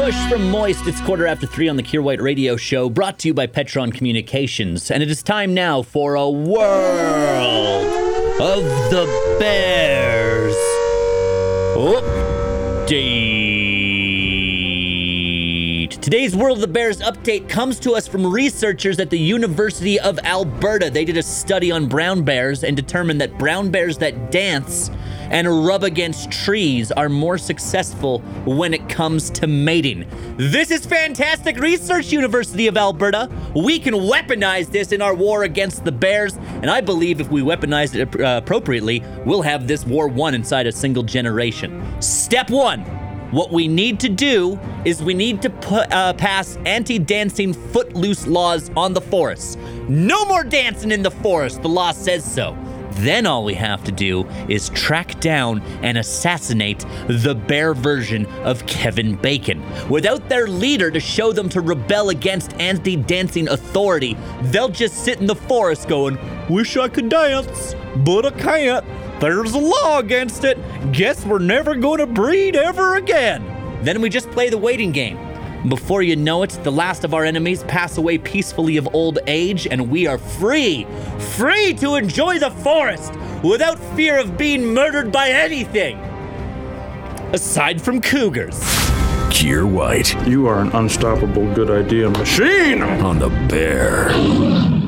push from Moist. It's quarter after three on the Kier White Radio Show, brought to you by Petron Communications. And it is time now for a world of the Bears. Update. Today's World of the Bears update comes to us from researchers at the University of Alberta. They did a study on brown bears and determined that brown bears that dance and rub against trees are more successful when it comes to mating. This is fantastic research, University of Alberta. We can weaponize this in our war against the bears, and I believe if we weaponize it uh, appropriately, we'll have this war won inside a single generation. Step one. What we need to do is we need to put, uh, pass anti-dancing footloose laws on the forest. No more dancing in the forest. The law says so. Then all we have to do is track down and assassinate the bear version of Kevin Bacon. Without their leader to show them to rebel against anti dancing authority, they'll just sit in the forest going, Wish I could dance, but I can't. There's a law against it. Guess we're never gonna breed ever again. Then we just play the waiting game. Before you know it, the last of our enemies pass away peacefully of old age, and we are free, free to enjoy the forest without fear of being murdered by anything. Aside from cougars. Kier White You are an unstoppable good idea machine. on the Bear.